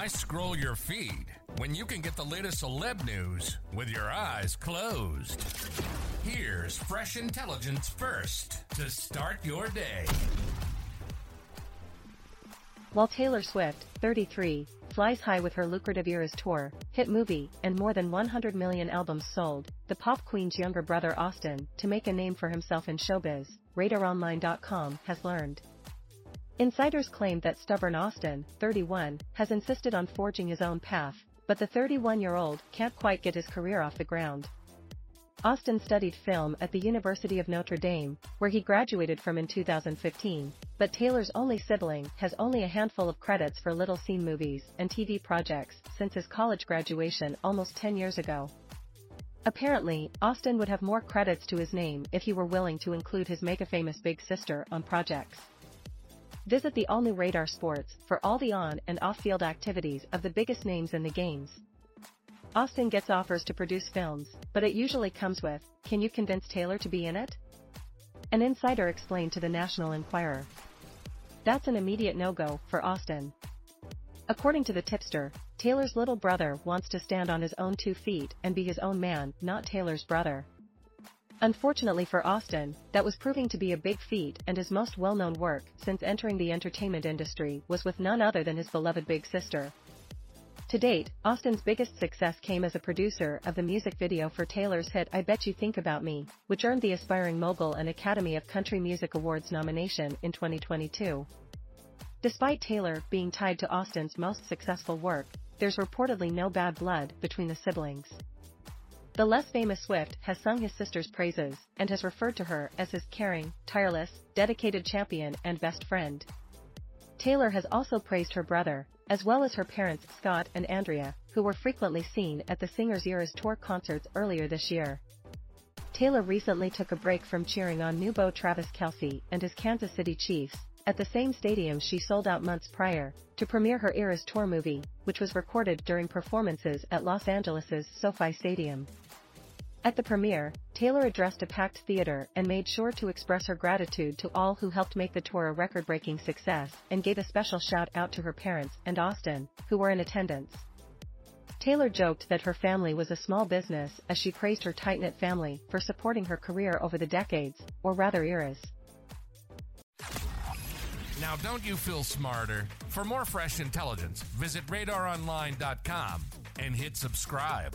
Why scroll your feed when you can get the latest celeb news with your eyes closed? Here's fresh intelligence first to start your day. While Taylor Swift, 33, flies high with her lucrative Eras tour, hit movie, and more than 100 million albums sold, the pop queen's younger brother Austin, to make a name for himself in showbiz, RadarOnline.com has learned. Insiders claim that stubborn Austin, 31, has insisted on forging his own path, but the 31-year-old can't quite get his career off the ground. Austin studied film at the University of Notre Dame, where he graduated from in 2015, but Taylor's only sibling has only a handful of credits for little scene movies and TV projects since his college graduation almost 10 years ago. Apparently, Austin would have more credits to his name if he were willing to include his mega-famous big sister on projects. Visit the all-new Radar Sports for all the on- and off-field activities of the biggest names in the games. Austin gets offers to produce films, but it usually comes with, can you convince Taylor to be in it? An insider explained to the National Enquirer. That's an immediate no-go for Austin. According to the tipster, Taylor's little brother wants to stand on his own two feet and be his own man, not Taylor's brother. Unfortunately for Austin, that was proving to be a big feat and his most well-known work since entering the entertainment industry was with none other than his beloved big sister, to date, Austin's biggest success came as a producer of the music video for Taylor's hit I Bet You Think About Me, which earned the Aspiring Mogul an Academy of Country Music Awards nomination in 2022. Despite Taylor being tied to Austin's most successful work, there's reportedly no bad blood between the siblings. The less famous Swift has sung his sister's praises and has referred to her as his caring, tireless, dedicated champion and best friend. Taylor has also praised her brother, as well as her parents Scott and Andrea, who were frequently seen at the singer's Eras Tour concerts earlier this year. Taylor recently took a break from cheering on new beau Travis Kelce and his Kansas City Chiefs, at the same stadium she sold out months prior, to premiere her Eras Tour movie, which was recorded during performances at Los Angeles' SoFi Stadium. At the premiere, Taylor addressed a packed theater and made sure to express her gratitude to all who helped make the tour a record-breaking success and gave a special shout out to her parents and Austin, who were in attendance. Taylor joked that her family was a small business as she praised her tight-knit family for supporting her career over the decades, or rather eras. Now, don't you feel smarter? For more fresh intelligence, visit radaronline.com and hit subscribe.